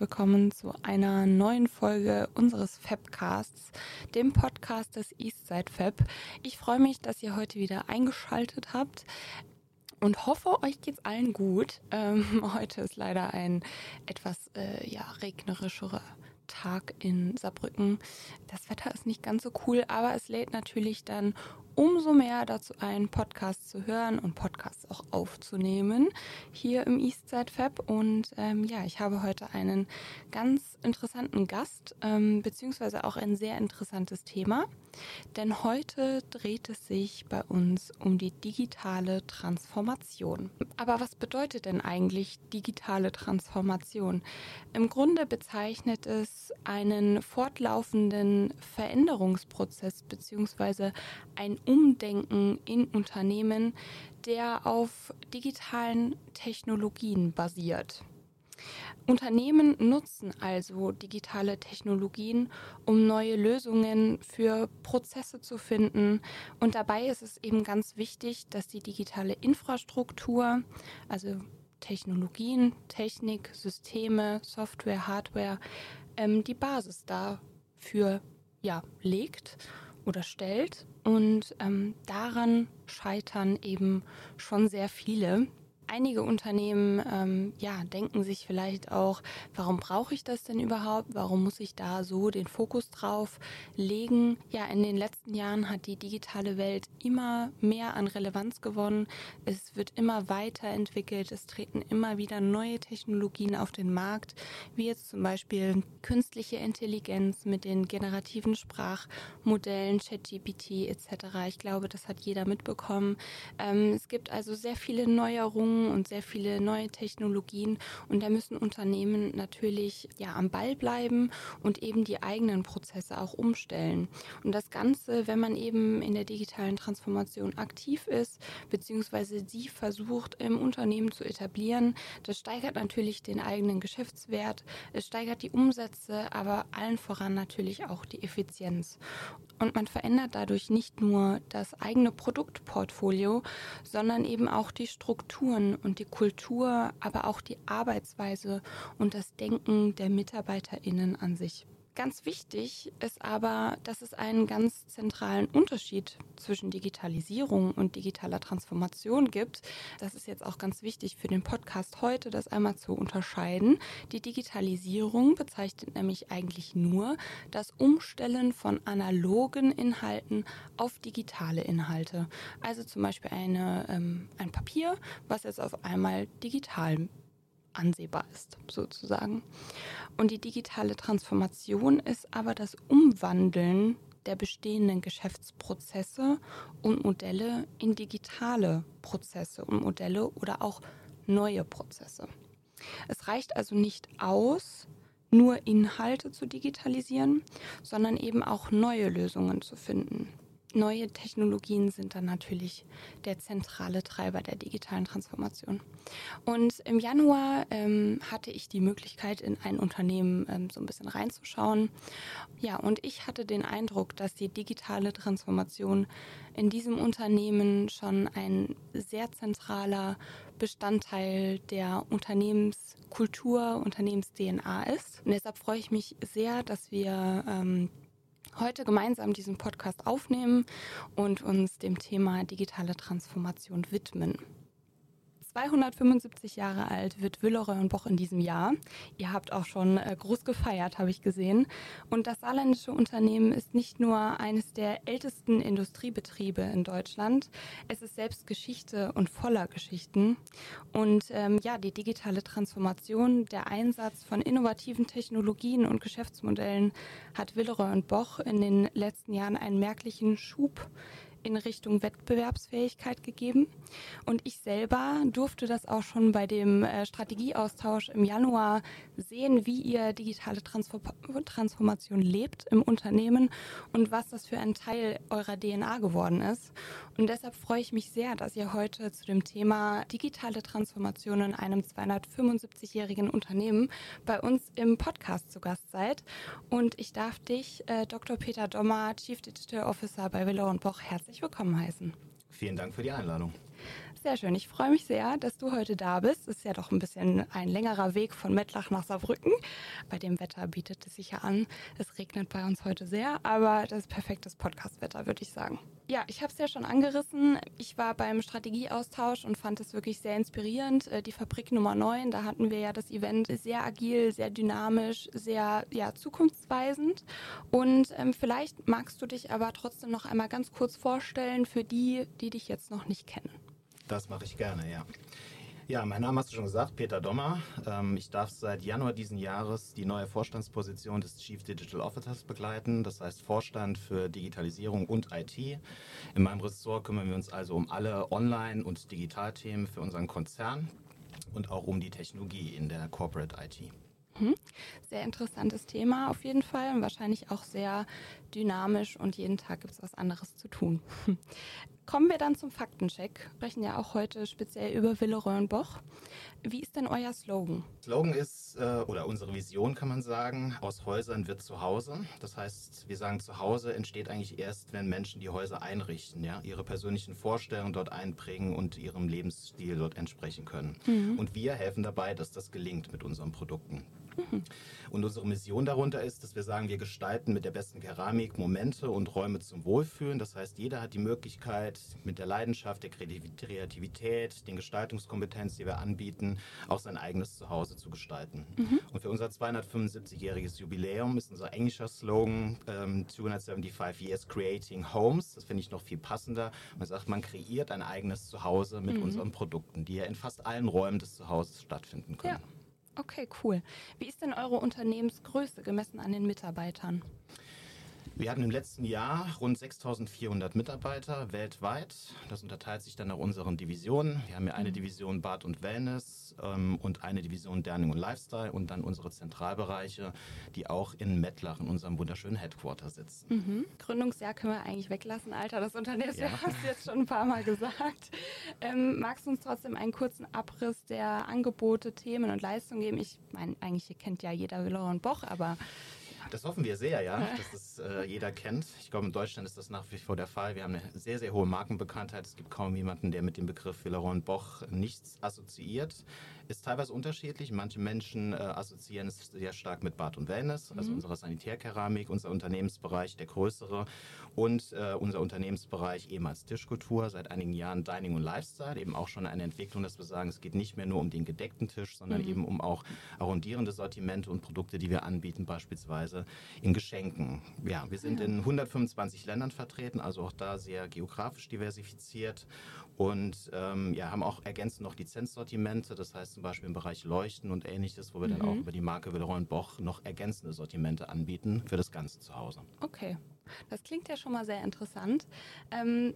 willkommen zu einer neuen Folge unseres Fabcasts, dem Podcast des Eastside Fab. Ich freue mich, dass ihr heute wieder eingeschaltet habt und hoffe, euch geht's allen gut. Ähm, heute ist leider ein etwas äh, ja, regnerischerer Tag in Saarbrücken. Das Wetter ist nicht ganz so cool, aber es lädt natürlich dann umso mehr dazu ein, Podcasts zu hören und Podcasts auch aufzunehmen hier im Eastside Fab. Und ähm, ja, ich habe heute einen ganz interessanten Gast, ähm, beziehungsweise auch ein sehr interessantes Thema. Denn heute dreht es sich bei uns um die digitale Transformation. Aber was bedeutet denn eigentlich digitale Transformation? Im Grunde bezeichnet es einen fortlaufenden Veränderungsprozess beziehungsweise ein Umdenken in Unternehmen, der auf digitalen Technologien basiert. Unternehmen nutzen also digitale Technologien, um neue Lösungen für Prozesse zu finden. Und dabei ist es eben ganz wichtig, dass die digitale Infrastruktur, also Technologien, Technik, Systeme, Software, Hardware, ähm, die Basis dafür ja, legt oder stellt. Und ähm, daran scheitern eben schon sehr viele. Einige Unternehmen ähm, ja, denken sich vielleicht auch, warum brauche ich das denn überhaupt? Warum muss ich da so den Fokus drauf legen? Ja, in den letzten Jahren hat die digitale Welt immer mehr an Relevanz gewonnen. Es wird immer weiterentwickelt. Es treten immer wieder neue Technologien auf den Markt, wie jetzt zum Beispiel künstliche Intelligenz mit den generativen Sprachmodellen, ChatGPT etc. Ich glaube, das hat jeder mitbekommen. Ähm, es gibt also sehr viele Neuerungen und sehr viele neue Technologien. Und da müssen Unternehmen natürlich ja am Ball bleiben und eben die eigenen Prozesse auch umstellen. Und das Ganze, wenn man eben in der digitalen Transformation aktiv ist, beziehungsweise sie versucht im Unternehmen zu etablieren, das steigert natürlich den eigenen Geschäftswert, es steigert die Umsätze, aber allen voran natürlich auch die Effizienz. Und man verändert dadurch nicht nur das eigene Produktportfolio, sondern eben auch die Strukturen und die Kultur, aber auch die Arbeitsweise und das Denken der Mitarbeiterinnen an sich. Ganz wichtig ist aber, dass es einen ganz zentralen Unterschied zwischen Digitalisierung und digitaler Transformation gibt. Das ist jetzt auch ganz wichtig für den Podcast heute, das einmal zu unterscheiden. Die Digitalisierung bezeichnet nämlich eigentlich nur das Umstellen von analogen Inhalten auf digitale Inhalte. Also zum Beispiel eine, ähm, ein Papier, was jetzt auf einmal digital ansehbar ist, sozusagen. Und die digitale Transformation ist aber das Umwandeln der bestehenden Geschäftsprozesse und Modelle in digitale Prozesse und Modelle oder auch neue Prozesse. Es reicht also nicht aus, nur Inhalte zu digitalisieren, sondern eben auch neue Lösungen zu finden. Neue Technologien sind dann natürlich der zentrale Treiber der digitalen Transformation. Und im Januar ähm, hatte ich die Möglichkeit, in ein Unternehmen ähm, so ein bisschen reinzuschauen. Ja, und ich hatte den Eindruck, dass die digitale Transformation in diesem Unternehmen schon ein sehr zentraler Bestandteil der Unternehmenskultur, Unternehmens-DNA ist. Und deshalb freue ich mich sehr, dass wir ähm, heute gemeinsam diesen Podcast aufnehmen und uns dem Thema digitale Transformation widmen. 275 Jahre alt wird Willeroy und Boch in diesem Jahr. Ihr habt auch schon äh, groß gefeiert, habe ich gesehen. Und das saarländische Unternehmen ist nicht nur eines der ältesten Industriebetriebe in Deutschland, es ist selbst Geschichte und voller Geschichten. Und ähm, ja, die digitale Transformation, der Einsatz von innovativen Technologien und Geschäftsmodellen hat Willeroy und Boch in den letzten Jahren einen merklichen Schub in Richtung Wettbewerbsfähigkeit gegeben. Und ich selber durfte das auch schon bei dem äh, Strategieaustausch im Januar sehen, wie ihr digitale Transformation lebt im Unternehmen und was das für ein Teil eurer DNA geworden ist. Und deshalb freue ich mich sehr, dass ihr heute zu dem Thema digitale Transformation in einem 275-jährigen Unternehmen bei uns im Podcast zu Gast seid. Und ich darf dich, äh, Dr. Peter Dommer, Chief Digital Officer bei Willow und Boch, herzlich willkommen heißen. Vielen Dank für die Einladung. Sehr schön. Ich freue mich sehr, dass du heute da bist. Ist ja doch ein bisschen ein längerer Weg von Mettlach nach Saarbrücken. Bei dem Wetter bietet es sich ja an. Es regnet bei uns heute sehr, aber das ist perfektes Podcast-Wetter, würde ich sagen. Ja, ich habe es ja schon angerissen. Ich war beim Strategieaustausch und fand es wirklich sehr inspirierend. Äh, die Fabrik Nummer 9, da hatten wir ja das Event sehr agil, sehr dynamisch, sehr ja, zukunftsweisend. Und ähm, vielleicht magst du dich aber trotzdem noch einmal ganz kurz vorstellen für die, die dich jetzt noch nicht kennen. Das mache ich gerne, ja. Ja, mein Name hast du schon gesagt, Peter Dommer. Ähm, ich darf seit Januar diesen Jahres die neue Vorstandsposition des Chief Digital Officers begleiten, das heißt Vorstand für Digitalisierung und IT. In meinem Ressort kümmern wir uns also um alle Online- und Digitalthemen für unseren Konzern und auch um die Technologie in der Corporate IT. Mhm. Sehr interessantes Thema auf jeden Fall und wahrscheinlich auch sehr dynamisch und jeden Tag gibt es was anderes zu tun. Kommen wir dann zum Faktencheck. Wir sprechen ja auch heute speziell über Willeroy und Boch. Wie ist denn euer Slogan? Slogan ist, äh, oder unsere Vision kann man sagen, aus Häusern wird zu Hause. Das heißt, wir sagen, zu Hause entsteht eigentlich erst, wenn Menschen die Häuser einrichten, ja, ihre persönlichen Vorstellungen dort einbringen und ihrem Lebensstil dort entsprechen können. Mhm. Und wir helfen dabei, dass das gelingt mit unseren Produkten. Mhm. Und unsere Mission darunter ist, dass wir sagen, wir gestalten mit der besten Keramik Momente und Räume zum Wohlfühlen. Das heißt, jeder hat die Möglichkeit, mit der Leidenschaft, der Kreativität, den Gestaltungskompetenz, die wir anbieten, auch sein eigenes Zuhause zu gestalten. Mhm. Und für unser 275-jähriges Jubiläum ist unser englischer Slogan ähm, 275 Years Creating Homes. Das finde ich noch viel passender. Man sagt, man kreiert ein eigenes Zuhause mit mhm. unseren Produkten, die ja in fast allen Räumen des Zuhauses stattfinden können. Ja. Okay, cool. Wie ist denn eure Unternehmensgröße gemessen an den Mitarbeitern? Wir hatten im letzten Jahr rund 6400 Mitarbeiter weltweit. Das unterteilt sich dann nach unseren Divisionen. Wir haben ja eine mhm. Division Bad und Wellness ähm, und eine Division Derning und Lifestyle und dann unsere Zentralbereiche, die auch in Mettlach in unserem wunderschönen Headquarter sitzen. Mhm. Gründungsjahr können wir eigentlich weglassen, Alter, das Unternehmen. Ja. Du hast jetzt schon ein paar Mal gesagt. Ähm, magst du uns trotzdem einen kurzen Abriss der Angebote, Themen und Leistungen geben? Ich meine, eigentlich kennt ja jeder und Boch, aber das hoffen wir sehr, ja, dass das äh, jeder kennt. Ich glaube, in Deutschland ist das nach wie vor der Fall. Wir haben eine sehr, sehr hohe Markenbekanntheit. Es gibt kaum jemanden, der mit dem Begriff Villeroy Boch nichts assoziiert. Ist teilweise unterschiedlich. Manche Menschen äh, assoziieren es sehr stark mit Bad und Wellness, also mhm. unserer Sanitärkeramik, unser Unternehmensbereich, der größere. Und äh, unser Unternehmensbereich ehemals Tischkultur, seit einigen Jahren Dining und Lifestyle. Eben auch schon eine Entwicklung, dass wir sagen, es geht nicht mehr nur um den gedeckten Tisch, sondern mhm. eben um auch arrondierende Sortimente und Produkte, die wir anbieten, beispielsweise in Geschenken. Ja, wir sind in 125 Ländern vertreten, also auch da sehr geografisch diversifiziert und ähm, ja, haben auch ergänzend noch Lizenzsortimente, das heißt zum Beispiel im Bereich Leuchten und ähnliches, wo wir mhm. dann auch über die Marke Villeroy Boch noch ergänzende Sortimente anbieten für das ganze Zuhause. Okay, das klingt ja schon mal sehr interessant. Ähm,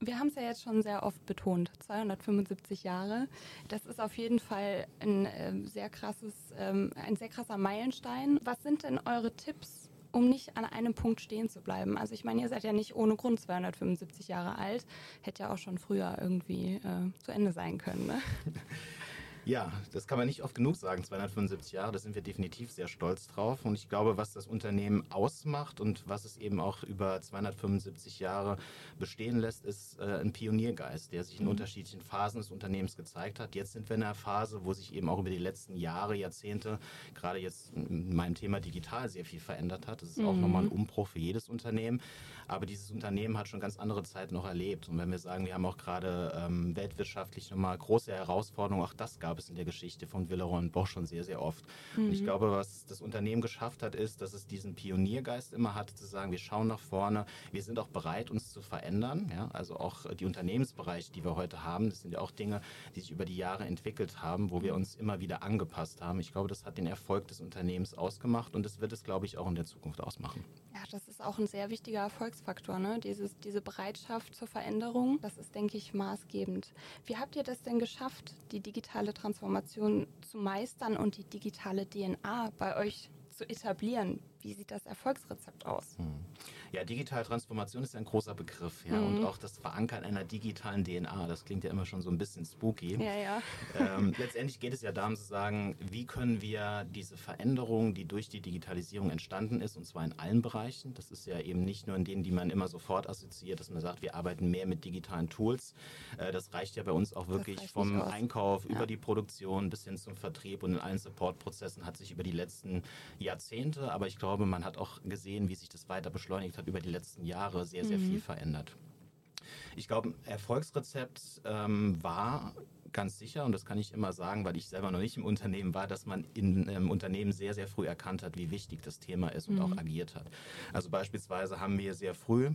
wir haben es ja jetzt schon sehr oft betont, 275 Jahre. Das ist auf jeden Fall ein äh, sehr krasses, ähm, ein sehr krasser Meilenstein. Was sind denn eure Tipps, um nicht an einem Punkt stehen zu bleiben? Also ich meine, ihr seid ja nicht ohne Grund 275 Jahre alt, hätte ja auch schon früher irgendwie äh, zu Ende sein können. Ne? Ja, das kann man nicht oft genug sagen, 275 Jahre, da sind wir definitiv sehr stolz drauf. Und ich glaube, was das Unternehmen ausmacht und was es eben auch über 275 Jahre bestehen lässt, ist äh, ein Pioniergeist, der sich in mhm. unterschiedlichen Phasen des Unternehmens gezeigt hat. Jetzt sind wir in einer Phase, wo sich eben auch über die letzten Jahre, Jahrzehnte, gerade jetzt in meinem Thema digital sehr viel verändert hat. Das ist mhm. auch nochmal ein Umbruch für jedes Unternehmen. Aber dieses Unternehmen hat schon ganz andere Zeiten noch erlebt. Und wenn wir sagen, wir haben auch gerade ähm, weltwirtschaftlich nochmal große Herausforderungen, auch das gab es in der Geschichte von Villeroy und Bosch schon sehr, sehr oft. Mhm. Und ich mhm. glaube, was das Unternehmen geschafft hat, ist, dass es diesen Pioniergeist immer hat, zu sagen, wir schauen nach vorne, wir sind auch bereit, uns zu verändern. Ja? Also auch die Unternehmensbereiche, die wir heute haben, das sind ja auch Dinge, die sich über die Jahre entwickelt haben, wo wir uns immer wieder angepasst haben. Ich glaube, das hat den Erfolg des Unternehmens ausgemacht und das wird es, glaube ich, auch in der Zukunft ausmachen. Ja, das ist auch ein sehr wichtiger Erfolgsfaktor, ne? Dieses, diese Bereitschaft zur Veränderung. Das ist, denke ich, maßgebend. Wie habt ihr das denn geschafft, die digitale Transformation zu meistern und die digitale DNA bei euch zu etablieren? Wie sieht das Erfolgsrezept aus? Hm. Ja, digitale Transformation ist ja ein großer Begriff, ja, mhm. und auch das Verankern einer digitalen DNA, das klingt ja immer schon so ein bisschen spooky. Ja, ja. Ähm, letztendlich geht es ja darum zu sagen, wie können wir diese Veränderung, die durch die Digitalisierung entstanden ist, und zwar in allen Bereichen, das ist ja eben nicht nur in denen, die man immer sofort assoziiert, dass man sagt, wir arbeiten mehr mit digitalen Tools. Äh, das reicht ja bei uns auch wirklich vom Einkauf ja. über die Produktion bis hin zum Vertrieb und in allen Supportprozessen hat sich über die letzten Jahrzehnte, aber ich glaube, man hat auch gesehen, wie sich das weiter beschleunigt hat über die letzten Jahre, sehr, sehr mhm. viel verändert. Ich glaube, Erfolgsrezept ähm, war ganz sicher, und das kann ich immer sagen, weil ich selber noch nicht im Unternehmen war, dass man im ähm, Unternehmen sehr, sehr früh erkannt hat, wie wichtig das Thema ist und mhm. auch agiert hat. Also beispielsweise haben wir sehr früh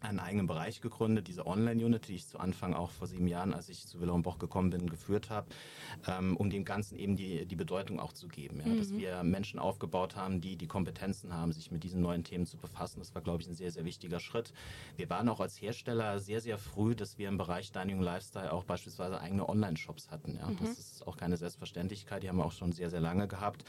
einen eigenen Bereich gegründet, diese Online-Unit, die ich zu Anfang auch vor sieben Jahren, als ich zu Wilhelm Boch gekommen bin, geführt habe, ähm, um dem Ganzen eben die, die Bedeutung auch zu geben. Ja? Mhm. Dass wir Menschen aufgebaut haben, die die Kompetenzen haben, sich mit diesen neuen Themen zu befassen. Das war, glaube ich, ein sehr, sehr wichtiger Schritt. Wir waren auch als Hersteller sehr, sehr früh, dass wir im Bereich Dining Lifestyle auch beispielsweise eigene Online-Shops hatten. Ja? Mhm. Das ist auch keine Selbstverständlichkeit, die haben wir auch schon sehr, sehr lange gehabt.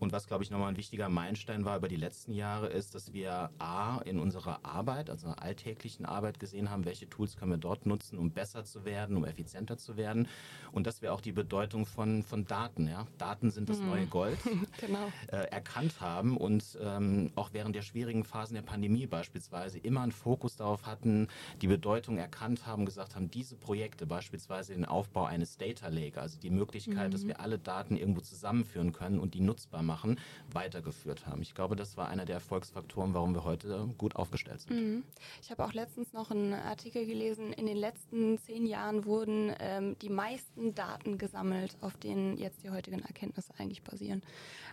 Und was, glaube ich, nochmal ein wichtiger Meilenstein war über die letzten Jahre, ist, dass wir A, in unserer Arbeit, also alltäglichen Arbeit gesehen haben, welche Tools können wir dort nutzen, um besser zu werden, um effizienter zu werden. Und dass wir auch die Bedeutung von, von Daten, ja, Daten sind das mhm. neue Gold, genau. äh, erkannt haben und ähm, auch während der schwierigen Phasen der Pandemie beispielsweise immer einen Fokus darauf hatten, die Bedeutung erkannt haben, gesagt haben, diese Projekte, beispielsweise den Aufbau eines Data Lake, also die Möglichkeit, mhm. dass wir alle Daten irgendwo zusammenführen können und die nutzbar machen machen, weitergeführt haben. Ich glaube, das war einer der Erfolgsfaktoren, warum wir heute gut aufgestellt sind. Mhm. Ich habe auch letztens noch einen Artikel gelesen, in den letzten zehn Jahren wurden ähm, die meisten Daten gesammelt, auf denen jetzt die heutigen Erkenntnisse eigentlich basieren.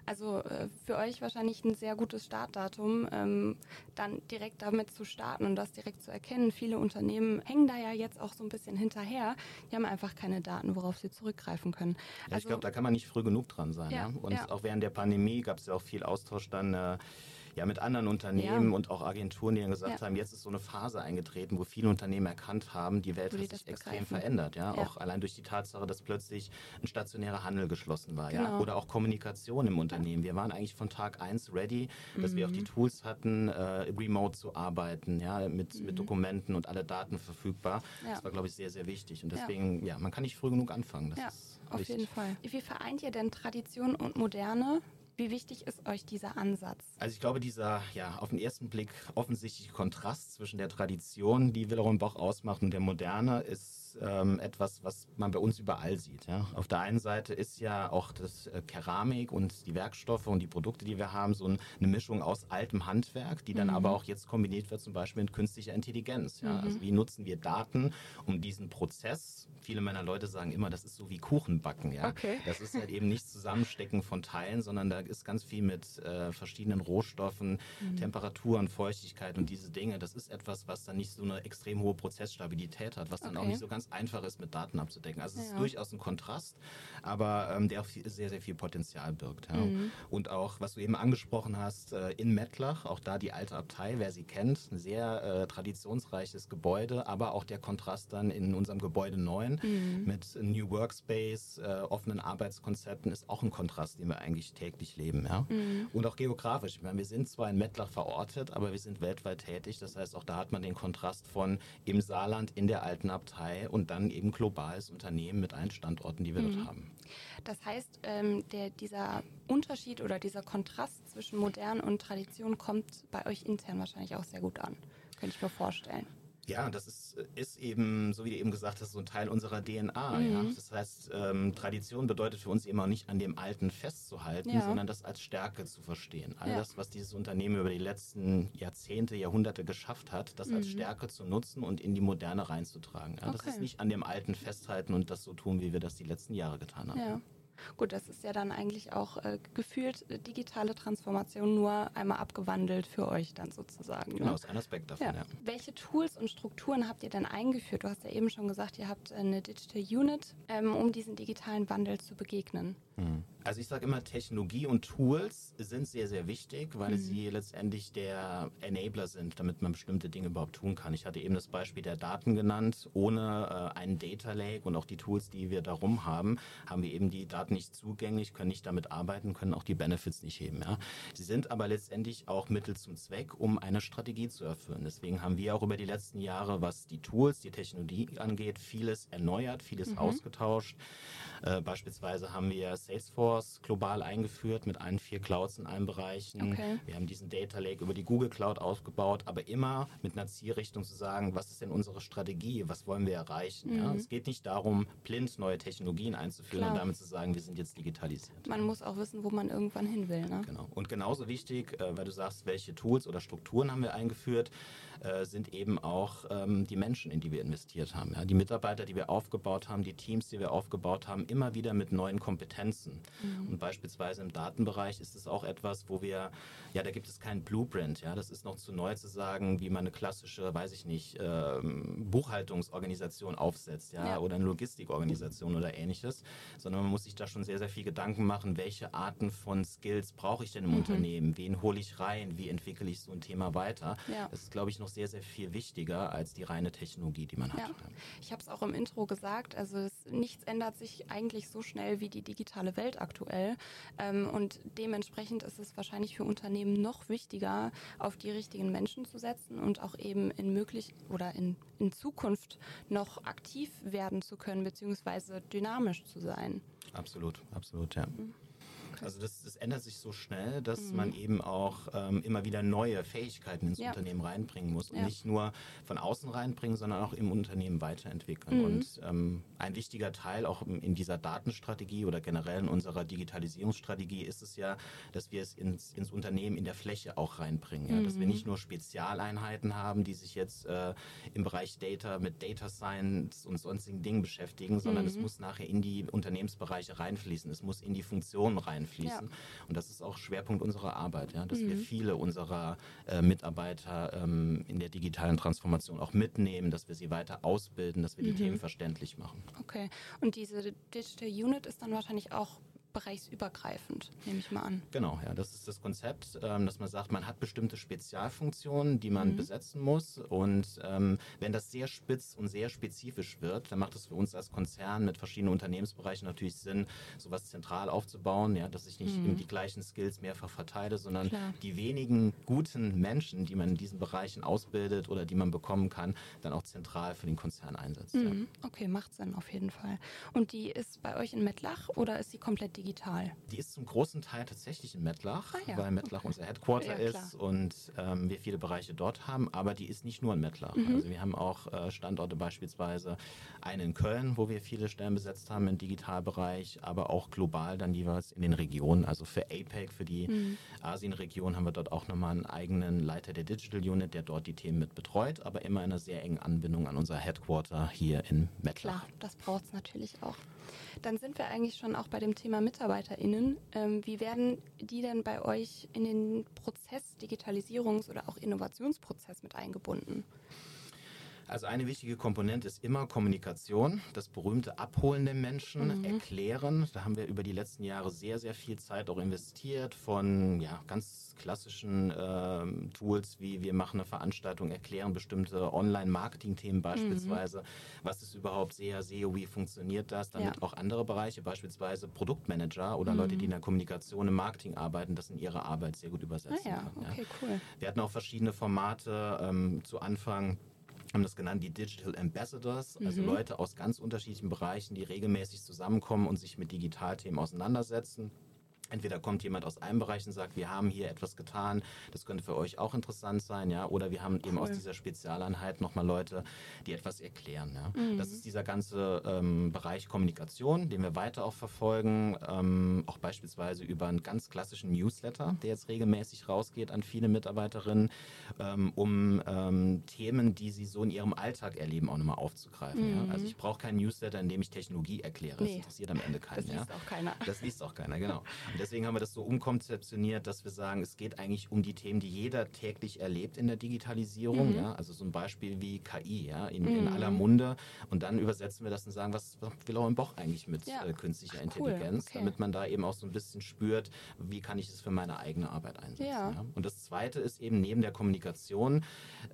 Also äh, für euch wahrscheinlich ein sehr gutes Startdatum, ähm, dann direkt damit zu starten und das direkt zu erkennen. Viele Unternehmen hängen da ja jetzt auch so ein bisschen hinterher. Die haben einfach keine Daten, worauf sie zurückgreifen können. Ja, also, ich glaube, da kann man nicht früh genug dran sein. Ja, ja? Und ja. auch während der Pandemie Pandemie gab es ja auch viel Austausch dann äh, ja, mit anderen Unternehmen ja. und auch Agenturen, die dann gesagt ja. haben, jetzt ist so eine Phase eingetreten, wo viele Unternehmen erkannt haben, die Welt hat sich extrem verändert. Ja? ja? Auch allein durch die Tatsache, dass plötzlich ein stationärer Handel geschlossen war. Genau. Ja? Oder auch Kommunikation im Unternehmen. Wir waren eigentlich von Tag eins ready, dass mhm. wir auch die mhm. Tools hatten, äh, remote zu arbeiten, ja? mit, mhm. mit Dokumenten und alle Daten verfügbar. Das war, glaube ich, sehr, sehr wichtig. Und deswegen, ja, man kann nicht früh genug anfangen. Das ja, auf jeden Fall. Wie vereint ihr denn Tradition und Moderne? Wie wichtig ist euch dieser Ansatz? Also ich glaube, dieser ja auf den ersten Blick offensichtliche Kontrast zwischen der Tradition, die Wilhelm Boch ausmacht, und der Moderne ist ähm, etwas, was man bei uns überall sieht. Ja? Auf der einen Seite ist ja auch das äh, Keramik und die Werkstoffe und die Produkte, die wir haben, so ein, eine Mischung aus altem Handwerk, die dann mhm. aber auch jetzt kombiniert wird, zum Beispiel mit künstlicher Intelligenz. Ja? Mhm. Also wie nutzen wir Daten, um diesen Prozess, viele meiner Leute sagen immer, das ist so wie Kuchenbacken. Ja? Okay. Das ist halt eben nicht Zusammenstecken von Teilen, sondern da ist ganz viel mit äh, verschiedenen Rohstoffen, mhm. Temperaturen, Feuchtigkeit und diese Dinge. Das ist etwas, was dann nicht so eine extrem hohe Prozessstabilität hat, was dann okay. auch nicht so ganz einfach ist, mit Daten abzudecken. Also es ja. ist durchaus ein Kontrast, aber ähm, der auch viel, sehr, sehr viel Potenzial birgt. Ja. Mhm. Und auch, was du eben angesprochen hast, äh, in Mettlach, auch da die alte Abtei, wer sie kennt, ein sehr äh, traditionsreiches Gebäude, aber auch der Kontrast dann in unserem Gebäude 9 mhm. mit New Workspace, äh, offenen Arbeitskonzepten ist auch ein Kontrast, den wir eigentlich täglich leben. Ja. Mhm. Und auch geografisch. Ich meine, wir sind zwar in Mettlach verortet, aber wir sind weltweit tätig. Das heißt, auch da hat man den Kontrast von im Saarland in der alten Abtei und dann eben globales Unternehmen mit allen Standorten, die wir mhm. dort haben. Das heißt, ähm, der, dieser Unterschied oder dieser Kontrast zwischen modern und Tradition kommt bei euch intern wahrscheinlich auch sehr gut an, könnte ich mir vorstellen. Ja, das ist, ist eben, so wie du eben gesagt hast, so ein Teil unserer DNA. Mhm. Ja? Das heißt, ähm, Tradition bedeutet für uns eben auch nicht an dem Alten festzuhalten, ja. sondern das als Stärke zu verstehen. All ja. das, was dieses Unternehmen über die letzten Jahrzehnte, Jahrhunderte geschafft hat, das mhm. als Stärke zu nutzen und in die Moderne reinzutragen. Ja? Okay. Das ist nicht an dem Alten festhalten und das so tun, wie wir das die letzten Jahre getan haben. Gut, das ist ja dann eigentlich auch äh, gefühlt äh, digitale Transformation nur einmal abgewandelt für euch dann sozusagen. Ne? Genau, ist ein Aspekt davon, ja. ja. Welche Tools und Strukturen habt ihr denn eingeführt? Du hast ja eben schon gesagt, ihr habt eine Digital Unit, ähm, um diesen digitalen Wandel zu begegnen. Mhm. Also ich sage immer, Technologie und Tools sind sehr, sehr wichtig, weil mhm. sie letztendlich der Enabler sind, damit man bestimmte Dinge überhaupt tun kann. Ich hatte eben das Beispiel der Daten genannt. Ohne äh, einen Data Lake und auch die Tools, die wir darum haben, haben wir eben die Daten nicht zugänglich, können nicht damit arbeiten, können auch die Benefits nicht heben. Ja? Sie sind aber letztendlich auch Mittel zum Zweck, um eine Strategie zu erfüllen. Deswegen haben wir auch über die letzten Jahre, was die Tools, die Technologie angeht, vieles erneuert, vieles mhm. ausgetauscht. Äh, beispielsweise haben wir Salesforce global eingeführt mit allen vier Clouds in allen Bereichen. Okay. Wir haben diesen Data Lake über die Google Cloud aufgebaut, aber immer mit einer Zielrichtung zu sagen, was ist denn unsere Strategie, was wollen wir erreichen. Mhm. Ja? Es geht nicht darum, blind neue Technologien einzuführen Klar. und damit zu sagen, wir sind jetzt digitalisiert. Man muss auch wissen, wo man irgendwann hin will. Ne? Genau. Und genauso wichtig, äh, weil du sagst, welche Tools oder Strukturen haben wir eingeführt, äh, sind eben auch ähm, die Menschen, in die wir investiert haben. Ja? Die Mitarbeiter, die wir aufgebaut haben, die Teams, die wir aufgebaut haben, immer wieder mit neuen Kompetenzen. Mhm. Und beispielsweise im Datenbereich ist es auch etwas, wo wir, ja, da gibt es keinen Blueprint. Ja? Das ist noch zu neu zu sagen, wie man eine klassische, weiß ich nicht, ähm, Buchhaltungsorganisation aufsetzt ja? ja? oder eine Logistikorganisation oder ähnliches, sondern man muss sich da schon sehr, sehr viel Gedanken machen, welche Arten von Skills brauche ich denn im mhm. Unternehmen, wen hole ich rein, wie entwickle ich so ein Thema weiter. Ja. Das ist, glaube ich, noch sehr, sehr viel wichtiger als die reine Technologie, die man hat. Ja. Ich habe es auch im Intro gesagt, also es, nichts ändert sich eigentlich so schnell wie die digitale Welt aktuell. Ähm, und dementsprechend ist es wahrscheinlich für Unternehmen noch wichtiger, auf die richtigen Menschen zu setzen und auch eben in möglich oder in, in Zukunft noch aktiv werden zu können, beziehungsweise dynamisch zu sein. Absolut, absolut, ja. Mhm. Also das, das, ändert sich so schnell, dass mhm. man eben auch ähm, immer wieder neue Fähigkeiten ins ja. Unternehmen reinbringen muss und ja. nicht nur von außen reinbringen, sondern auch im Unternehmen weiterentwickeln. Mhm. Und ähm, ein wichtiger Teil auch in dieser Datenstrategie oder generell in unserer Digitalisierungsstrategie ist es ja, dass wir es ins, ins Unternehmen in der Fläche auch reinbringen. Ja? Mhm. Dass wir mhm. nicht nur Spezialeinheiten haben, die sich jetzt äh, im Bereich Data mit Data Science und sonstigen Dingen beschäftigen, sondern es mhm. muss nachher in die Unternehmensbereiche reinfließen. Es muss in die Funktionen reinfließen einfließen. Ja. Und das ist auch Schwerpunkt unserer Arbeit, ja, dass mhm. wir viele unserer äh, Mitarbeiter ähm, in der digitalen Transformation auch mitnehmen, dass wir sie weiter ausbilden, dass wir die mhm. Themen verständlich machen. Okay. Und diese Digital Unit ist dann wahrscheinlich auch bereichsübergreifend, nehme ich mal an. Genau, ja, das ist das Konzept, ähm, dass man sagt, man hat bestimmte Spezialfunktionen, die man mhm. besetzen muss. Und ähm, wenn das sehr spitz und sehr spezifisch wird, dann macht es für uns als Konzern mit verschiedenen Unternehmensbereichen natürlich Sinn, sowas zentral aufzubauen, ja, dass ich nicht mhm. die gleichen Skills mehrfach verteile, sondern Klar. die wenigen guten Menschen, die man in diesen Bereichen ausbildet oder die man bekommen kann, dann auch zentral für den Konzern einsetzt. Mhm. Ja. Okay, macht Sinn auf jeden Fall. Und die ist bei euch in Mettlach oder ist sie komplett digital? Digital? Die ist zum großen Teil tatsächlich in Mettlach, ah, ja. weil Mettlach okay. unser Headquarter ja, ist und ähm, wir viele Bereiche dort haben, aber die ist nicht nur in Mettlach. Mhm. Also wir haben auch äh, Standorte beispielsweise einen in Köln, wo wir viele Stellen besetzt haben im Digitalbereich, aber auch global dann jeweils in den Regionen. Also für APEC, für die mhm. Asienregion haben wir dort auch nochmal einen eigenen Leiter der Digital Unit, der dort die Themen mit betreut, aber immer in einer sehr engen Anbindung an unser Headquarter hier in Mettlach. Klar, das braucht es natürlich auch. Dann sind wir eigentlich schon auch bei dem Thema MitarbeiterInnen. Ähm, wie werden die denn bei euch in den Prozess, Digitalisierungs- oder auch Innovationsprozess mit eingebunden? Also eine wichtige Komponente ist immer Kommunikation, das berühmte Abholen der Menschen, mhm. erklären. Da haben wir über die letzten Jahre sehr, sehr viel Zeit auch investiert von ja, ganz klassischen äh, Tools wie wir machen eine Veranstaltung, erklären bestimmte Online-Marketing-Themen beispielsweise. Mhm. Was ist überhaupt SEA, SEO, wie funktioniert das? Damit ja. auch andere Bereiche, beispielsweise Produktmanager oder mhm. Leute, die in der Kommunikation, im Marketing arbeiten, das in ihre Arbeit sehr gut übersetzen ah, ja. können. Okay, cool. Wir hatten auch verschiedene Formate ähm, zu Anfang haben das genannt, die Digital Ambassadors, also mhm. Leute aus ganz unterschiedlichen Bereichen, die regelmäßig zusammenkommen und sich mit Digitalthemen auseinandersetzen. Entweder kommt jemand aus einem Bereich und sagt, wir haben hier etwas getan, das könnte für euch auch interessant sein, ja, oder wir haben eben aus dieser Spezialeinheit nochmal Leute, die etwas erklären. Ja. Mhm. Das ist dieser ganze ähm, Bereich Kommunikation, den wir weiter auch verfolgen, ähm, auch beispielsweise über einen ganz klassischen Newsletter, der jetzt regelmäßig rausgeht an viele Mitarbeiterinnen, ähm, um ähm, Themen, die sie so in ihrem Alltag erleben, auch nochmal aufzugreifen. Mhm. Ja. Also ich brauche keinen Newsletter, in dem ich Technologie erkläre. Nee. Das interessiert am Ende keinen. Das liest ja. auch keiner. Das liest auch keiner, genau. deswegen haben wir das so umkonzeptioniert, dass wir sagen, es geht eigentlich um die Themen, die jeder täglich erlebt in der Digitalisierung. Mhm. Ja? Also so ein Beispiel wie KI ja? in, mhm. in aller Munde. Und dann übersetzen wir das und sagen, was, was will im Boch eigentlich mit ja. äh, künstlicher Ach, Intelligenz, cool. okay. damit man da eben auch so ein bisschen spürt, wie kann ich es für meine eigene Arbeit einsetzen. Ja. Und das Zweite ist eben neben der Kommunikation,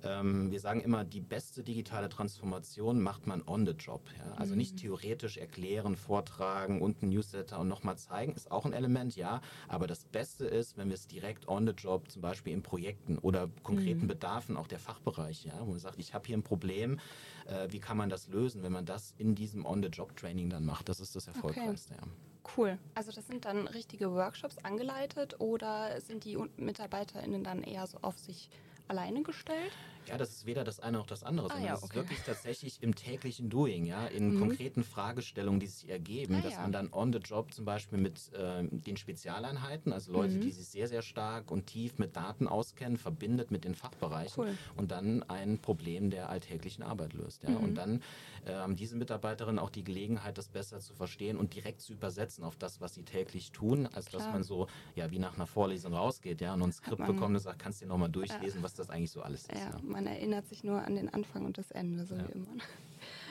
ähm, wir sagen immer, die beste digitale Transformation macht man on the job. Also mhm. nicht theoretisch erklären, vortragen und ein Newsletter und nochmal zeigen, ist auch ein Element, ja. Aber das Beste ist, wenn wir es direkt on the job, zum Beispiel in Projekten oder konkreten mhm. Bedarfen, auch der Fachbereich, ja, wo man sagt, ich habe hier ein Problem, äh, wie kann man das lösen, wenn man das in diesem On-the-Job-Training dann macht. Das ist das Erfolgreichste. Okay. Ja. Cool. Also das sind dann richtige Workshops angeleitet oder sind die MitarbeiterInnen dann eher so auf sich alleine gestellt? Ja, das ist weder das eine noch das andere, ah, sondern ja, okay. ist wirklich tatsächlich im täglichen Doing, ja, in mhm. konkreten Fragestellungen, die sich ergeben, ah, dass ja. man dann on the job zum Beispiel mit äh, den Spezialeinheiten, also Leute, mhm. die sich sehr, sehr stark und tief mit Daten auskennen, verbindet mit den Fachbereichen cool. und dann ein Problem der alltäglichen Arbeit löst. Ja. Mhm. Und dann haben diese Mitarbeiterinnen auch die Gelegenheit, das besser zu verstehen und direkt zu übersetzen auf das, was sie täglich tun, als Klar. dass man so, ja, wie nach einer Vorlesung rausgeht, ja, und ein Skript bekommt und sagt, kannst du dir nochmal durchlesen, ja. was das eigentlich so alles ist. Ja, man erinnert sich nur an den Anfang und das Ende, so ja. wie immer.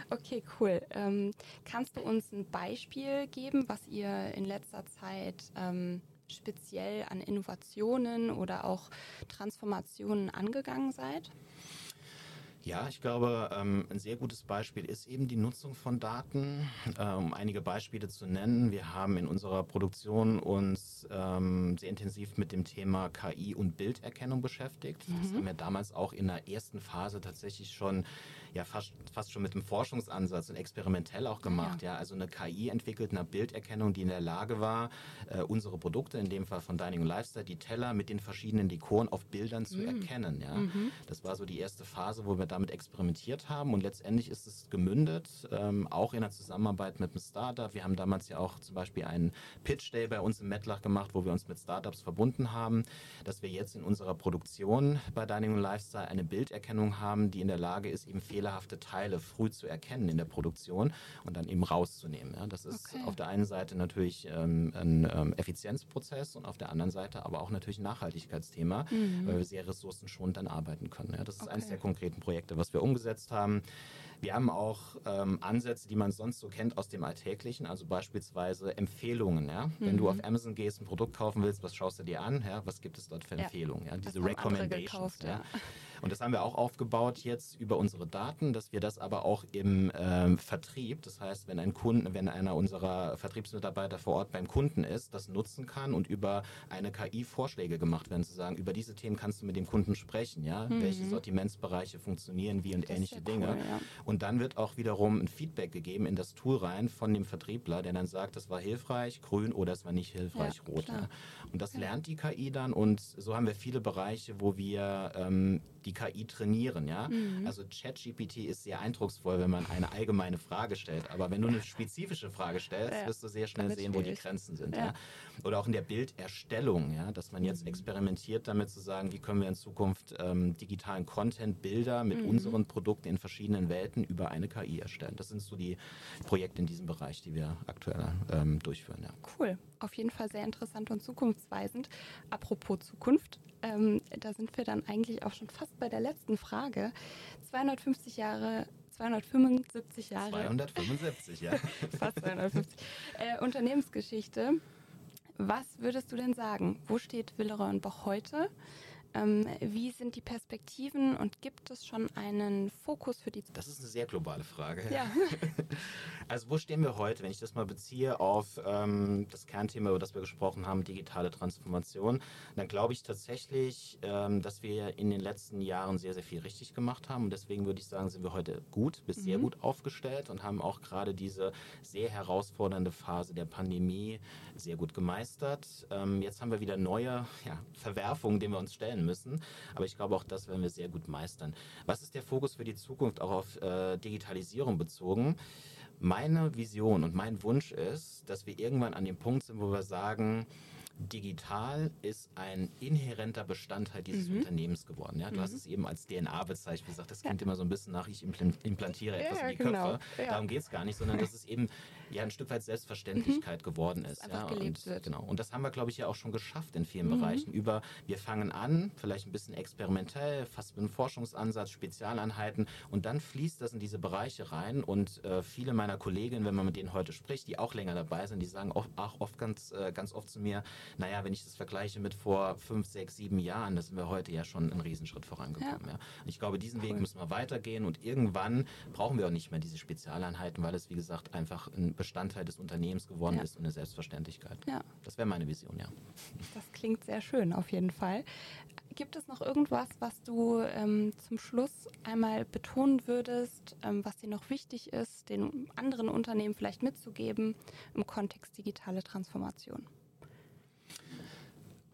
Okay, cool. Ähm, kannst du uns ein Beispiel geben, was ihr in letzter Zeit ähm, speziell an Innovationen oder auch Transformationen angegangen seid? Ja, ich glaube, ähm, ein sehr gutes Beispiel ist eben die Nutzung von Daten. Um einige Beispiele zu nennen, wir haben in unserer Produktion uns ähm, sehr intensiv mit dem Thema KI und Bilderkennung beschäftigt. Mhm. Das haben wir damals auch in der ersten Phase tatsächlich schon ja fast, fast schon mit einem Forschungsansatz und experimentell auch gemacht. Ja, ja also eine KI entwickelt eine Bilderkennung, die in der Lage war, äh, unsere Produkte, in dem Fall von Dining und Lifestyle, die Teller mit den verschiedenen Dekoren auf Bildern zu mhm. erkennen. Ja, mhm. das war so die erste Phase, wo wir damit experimentiert haben und letztendlich ist es gemündet, ähm, auch in der Zusammenarbeit mit einem Startup. Wir haben damals ja auch zum Beispiel einen Pitch Day bei uns im Metlach gemacht, wo wir uns mit Startups verbunden haben, dass wir jetzt in unserer Produktion bei Dining und Lifestyle eine Bilderkennung haben, die in der Lage ist, eben Fehler fehlerhafte Teile früh zu erkennen in der Produktion und dann eben rauszunehmen. Ja, das ist okay. auf der einen Seite natürlich ähm, ein ähm, Effizienzprozess und auf der anderen Seite aber auch natürlich ein Nachhaltigkeitsthema, mhm. weil wir sehr ressourcenschonend dann arbeiten können. Ja, das ist okay. eines der konkreten Projekte, was wir umgesetzt haben. Wir haben auch ähm, Ansätze, die man sonst so kennt aus dem Alltäglichen, also beispielsweise Empfehlungen. Ja? Mhm. Wenn du mhm. auf Amazon gehst, ein Produkt kaufen willst, was schaust du dir an? Ja? Was gibt es dort für Empfehlungen? Ja? Diese Recommendations. Gekauft, ja? Und das haben wir auch aufgebaut jetzt über unsere Daten, dass wir das aber auch im ähm, Vertrieb, das heißt, wenn ein Kunden, wenn einer unserer Vertriebsmitarbeiter vor Ort beim Kunden ist, das nutzen kann und über eine KI Vorschläge gemacht werden, zu sagen, über diese Themen kannst du mit dem Kunden sprechen, ja, mhm. welche Sortimentsbereiche funktionieren wie und das ähnliche Dinge. Cool, ja. Und dann wird auch wiederum ein Feedback gegeben in das Tool rein von dem Vertriebler, der dann sagt, das war hilfreich, grün oder es war nicht hilfreich, ja, rot. Ja. Und das lernt die KI dann und so haben wir viele Bereiche, wo wir ähm, die KI trainieren, ja. Mhm. Also ChatGPT ist sehr eindrucksvoll, wenn man eine allgemeine Frage stellt. Aber wenn du eine spezifische Frage stellst, ja. wirst du sehr schnell sehen, wo die Grenzen sind, ja. ja. Oder auch in der Bilderstellung, ja, dass man jetzt mhm. experimentiert damit zu sagen, wie können wir in Zukunft ähm, digitalen Content, Bilder mit mhm. unseren Produkten in verschiedenen Welten über eine KI erstellen. Das sind so die Projekte in diesem Bereich, die wir aktuell ähm, durchführen, ja. Cool. Auf jeden Fall sehr interessant und zukunftsweisend. Apropos Zukunft, ähm, da sind wir dann eigentlich auch schon fast bei der letzten Frage. 250 Jahre 275 Jahre. 275, ja. Fast 250. Äh, Unternehmensgeschichte. Was würdest du denn sagen? Wo steht Willeroy Boch heute? Ähm, wie sind die Perspektiven und gibt es schon einen Fokus für die Das ist eine sehr globale Frage. Ja. also wo stehen wir heute, wenn ich das mal beziehe auf ähm, das Kernthema, über das wir gesprochen haben, digitale Transformation, dann glaube ich tatsächlich, ähm, dass wir in den letzten Jahren sehr, sehr viel richtig gemacht haben. Und deswegen würde ich sagen, sind wir heute gut bis mhm. sehr gut aufgestellt und haben auch gerade diese sehr herausfordernde Phase der Pandemie sehr gut gemeistert. Ähm, jetzt haben wir wieder neue ja, Verwerfungen, denen wir uns stellen müssen. Aber ich glaube, auch das werden wir sehr gut meistern. Was ist der Fokus für die Zukunft auch auf äh, Digitalisierung bezogen? Meine Vision und mein Wunsch ist, dass wir irgendwann an dem Punkt sind, wo wir sagen, digital ist ein inhärenter Bestandteil dieses mhm. Unternehmens geworden. Ja? Du mhm. hast es eben als DNA bezeichnet gesagt, das klingt ja. immer so ein bisschen nach, ich implantiere etwas ja, in die genau. Köpfe. Ja. Darum geht es gar nicht, sondern das ist eben ja ein Stück weit Selbstverständlichkeit mhm. geworden ist. Ja? Und, wird. Genau. und das haben wir, glaube ich, ja auch schon geschafft in vielen mhm. Bereichen. Über, wir fangen an, vielleicht ein bisschen experimentell, fast mit einem Forschungsansatz, Spezialeinheiten und dann fließt das in diese Bereiche rein und äh, viele meiner Kolleginnen, wenn man mit denen heute spricht, die auch länger dabei sind, die sagen auch, auch oft ganz, äh, ganz oft zu mir, naja, wenn ich das vergleiche mit vor fünf, sechs, sieben Jahren, da sind wir heute ja schon einen Riesenschritt vorangekommen. Ja. Ja. Und ich glaube, diesen cool. Weg müssen wir weitergehen und irgendwann brauchen wir auch nicht mehr diese Spezialeinheiten, weil es, wie gesagt, einfach ein Bestandteil des Unternehmens geworden ja. ist und eine Selbstverständlichkeit. Ja. Das wäre meine Vision, ja. Das klingt sehr schön, auf jeden Fall. Gibt es noch irgendwas, was du ähm, zum Schluss einmal betonen würdest, ähm, was dir noch wichtig ist, den anderen Unternehmen vielleicht mitzugeben im Kontext digitale Transformation?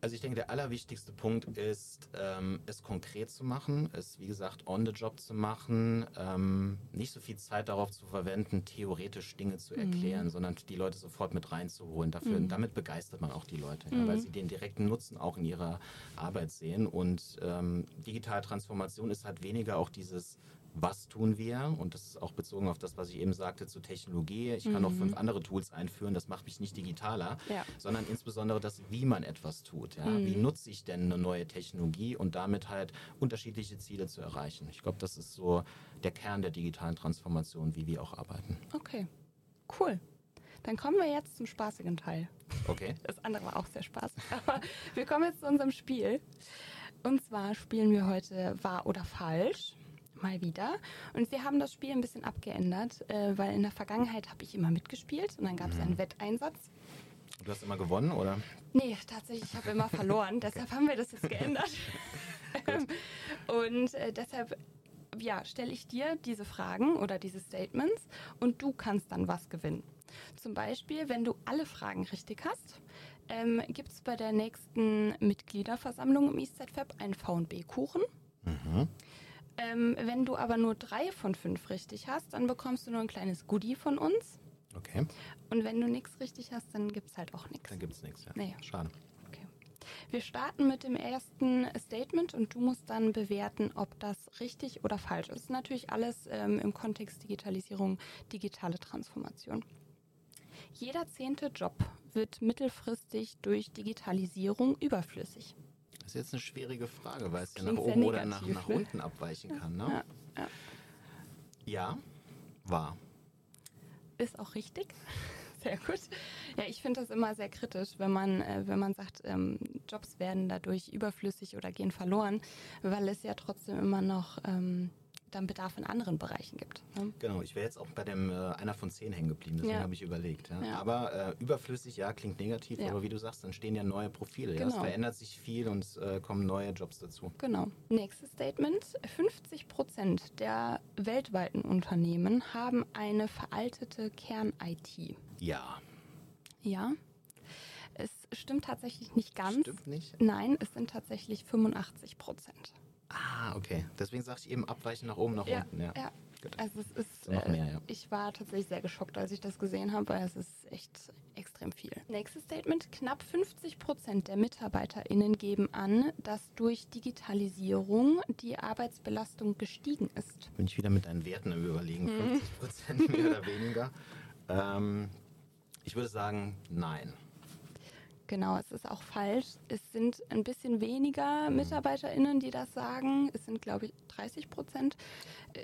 Also ich denke, der allerwichtigste Punkt ist, ähm, es konkret zu machen, es wie gesagt on the job zu machen, ähm, nicht so viel Zeit darauf zu verwenden, theoretisch Dinge zu mhm. erklären, mhm. sondern die Leute sofort mit reinzuholen. Dafür, mhm. Damit begeistert man auch die Leute, mhm. ja, weil mhm. sie den direkten Nutzen auch in ihrer Arbeit sehen. Und ähm, digitale Transformation ist halt weniger auch dieses was tun wir? Und das ist auch bezogen auf das, was ich eben sagte zu Technologie. Ich kann mhm. noch fünf andere Tools einführen, das macht mich nicht digitaler, ja. sondern insbesondere das, wie man etwas tut. Ja? Mhm. Wie nutze ich denn eine neue Technologie und damit halt unterschiedliche Ziele zu erreichen? Ich glaube, das ist so der Kern der digitalen Transformation, wie wir auch arbeiten. Okay, cool. Dann kommen wir jetzt zum spaßigen Teil. Okay. Das andere war auch sehr spaßig. Aber wir kommen jetzt zu unserem Spiel. Und zwar spielen wir heute wahr oder falsch mal wieder. Und wir haben das Spiel ein bisschen abgeändert, äh, weil in der Vergangenheit habe ich immer mitgespielt und dann gab es mhm. einen Wetteinsatz. Du hast immer gewonnen, oder? Nee, tatsächlich, ich habe immer verloren. deshalb haben wir das jetzt geändert. und äh, deshalb ja, stelle ich dir diese Fragen oder diese Statements und du kannst dann was gewinnen. Zum Beispiel, wenn du alle Fragen richtig hast, ähm, gibt es bei der nächsten Mitgliederversammlung im EastSide einen V&B-Kuchen. Mhm. Ähm, wenn du aber nur drei von fünf richtig hast, dann bekommst du nur ein kleines Goodie von uns. Okay. Und wenn du nichts richtig hast, dann gibt es halt auch nichts. Dann gibt es nichts, ja. Nee. Schade. Okay. Wir starten mit dem ersten Statement und du musst dann bewerten, ob das richtig oder falsch ist. Das ist natürlich alles ähm, im Kontext Digitalisierung, digitale Transformation. Jeder zehnte Job wird mittelfristig durch Digitalisierung überflüssig. Das ist jetzt eine schwierige Frage, weil es ja nach oben oder nach, nach ne? unten abweichen kann. Ne? Ja, ja. ja, war. Ist auch richtig. Sehr gut. Ja, ich finde das immer sehr kritisch, wenn man, äh, wenn man sagt, ähm, Jobs werden dadurch überflüssig oder gehen verloren, weil es ja trotzdem immer noch ähm, dann Bedarf in anderen Bereichen gibt. Ne? Genau, ich wäre jetzt auch bei dem äh, einer von zehn hängen geblieben, deswegen ja. habe ich überlegt. Ja. Ja. Aber äh, überflüssig, ja, klingt negativ, aber wie du sagst, dann stehen ja neue Profile. Genau. Es verändert sich viel und es äh, kommen neue Jobs dazu. Genau. Nächstes Statement. 50 Prozent der weltweiten Unternehmen haben eine veraltete Kern-IT. Ja. Ja. Es stimmt tatsächlich nicht ganz. Stimmt nicht? Nein, es sind tatsächlich 85 Prozent. Ah, okay. Deswegen sage ich eben abweichen nach oben, nach ja, unten. Ja. ja. Also es ist, so noch mehr, ja. ich war tatsächlich sehr geschockt, als ich das gesehen habe, weil es ist echt extrem viel. Nächstes Statement. Knapp 50 Prozent der MitarbeiterInnen geben an, dass durch Digitalisierung die Arbeitsbelastung gestiegen ist. Bin ich wieder mit deinen Werten im Überlegen. 50 mhm. Prozent mehr oder weniger. Ähm, ich würde sagen, nein. Genau, es ist auch falsch. Es sind ein bisschen weniger MitarbeiterInnen, die das sagen. Es sind, glaube ich, 30 Prozent.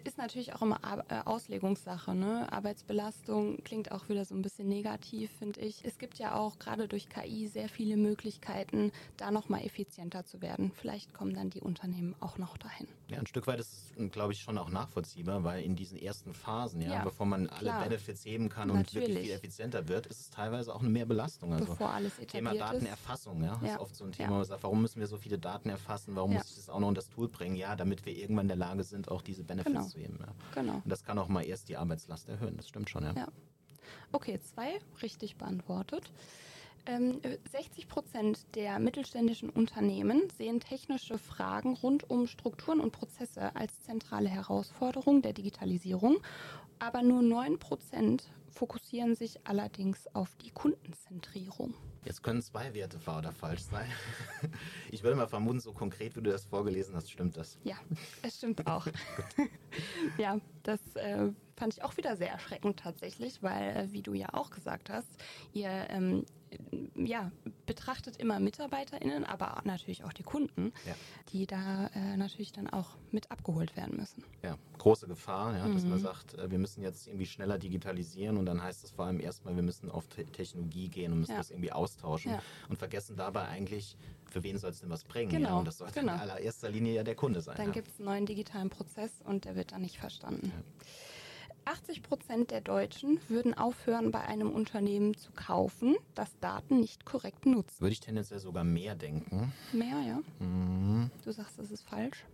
Ist natürlich auch immer äh, Auslegungssache. Ne? Arbeitsbelastung klingt auch wieder so ein bisschen negativ, finde ich. Es gibt ja auch gerade durch KI sehr viele Möglichkeiten, da nochmal effizienter zu werden. Vielleicht kommen dann die Unternehmen auch noch dahin. Ja, ein Stück weit ist es, glaube ich, schon auch nachvollziehbar, weil in diesen ersten Phasen, ja, ja bevor man alle klar. Benefits heben kann und natürlich. wirklich viel effizienter wird, ist es teilweise auch eine Mehrbelastung. Also bevor alles etabliert Thema Datenerfassung, ja, ja. ist oft so ein Thema, ja. sagt, warum müssen wir so viele Daten erfassen, warum muss ich das auch noch in das Tool bringen? Ja, damit wir irgendwann in der Lage sind, auch diese Benefits genau. zu heben. Ja. Genau. Und das kann auch mal erst die Arbeitslast erhöhen, das stimmt schon, ja. ja. Okay, zwei richtig beantwortet. 60 ähm, Prozent der mittelständischen Unternehmen sehen technische Fragen rund um Strukturen und Prozesse als zentrale Herausforderung der Digitalisierung, aber nur 9 Prozent fokussieren sich allerdings auf die Kundenzentrierung. Jetzt können zwei Werte wahr oder falsch sein. Ich würde mal vermuten, so konkret, wie du das vorgelesen hast, stimmt das. Ja, es stimmt auch. ja, das äh, fand ich auch wieder sehr erschreckend tatsächlich, weil, äh, wie du ja auch gesagt hast, ihr ähm, ja, betrachtet immer MitarbeiterInnen, aber natürlich auch die Kunden, ja. die da äh, natürlich dann auch mit abgeholt werden müssen. Ja, große Gefahr, ja, dass man mhm. sagt, äh, wir müssen jetzt irgendwie schneller digitalisieren und dann heißt es vor allem erstmal, wir müssen auf Te Technologie gehen und müssen ja. das irgendwie austauschen und vergessen dabei eigentlich, für wen soll es denn was bringen? Genau. Ja? Und das sollte genau. in allererster Linie ja der Kunde sein. Dann gibt es einen neuen digitalen Prozess und der wird dann nicht verstanden. 80 Prozent der Deutschen würden aufhören, bei einem Unternehmen zu kaufen, das Daten nicht korrekt nutzt. Würde ich tendenziell sogar mehr denken. Mehr, ja? Mhm. Du sagst, das ist falsch.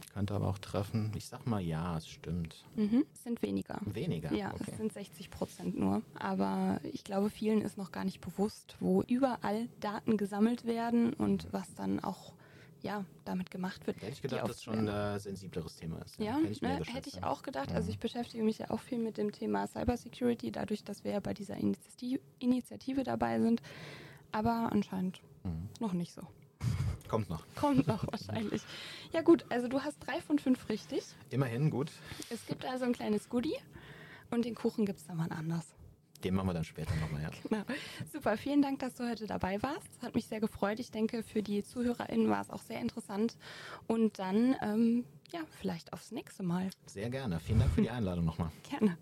Ich könnte aber auch treffen. Ich sag mal ja, es stimmt. Mhm. Es sind weniger. Weniger? Ja, okay. es sind 60 Prozent nur. Aber ich glaube, vielen ist noch gar nicht bewusst, wo überall Daten gesammelt werden und was dann auch ja, damit gemacht wird. Hätte ich gedacht, dass es schon ein äh, sensibleres Thema ist. Ja, ja hätte, ich, ne, hätte ich auch gedacht. Also mhm. ich beschäftige mich ja auch viel mit dem Thema Cybersecurity, dadurch, dass wir ja bei dieser Initiative dabei sind. Aber anscheinend mhm. noch nicht so. Kommt noch. Kommt noch wahrscheinlich. Ja gut, also du hast drei von fünf richtig. Immerhin gut. Es gibt also ein kleines Goodie und den Kuchen gibt es dann mal anders. Den machen wir dann später nochmal, ja. Genau. Super, vielen Dank, dass du heute dabei warst. Hat mich sehr gefreut. Ich denke, für die ZuhörerInnen war es auch sehr interessant. Und dann, ähm, ja, vielleicht aufs nächste Mal. Sehr gerne. Vielen Dank für die Einladung nochmal. Gerne.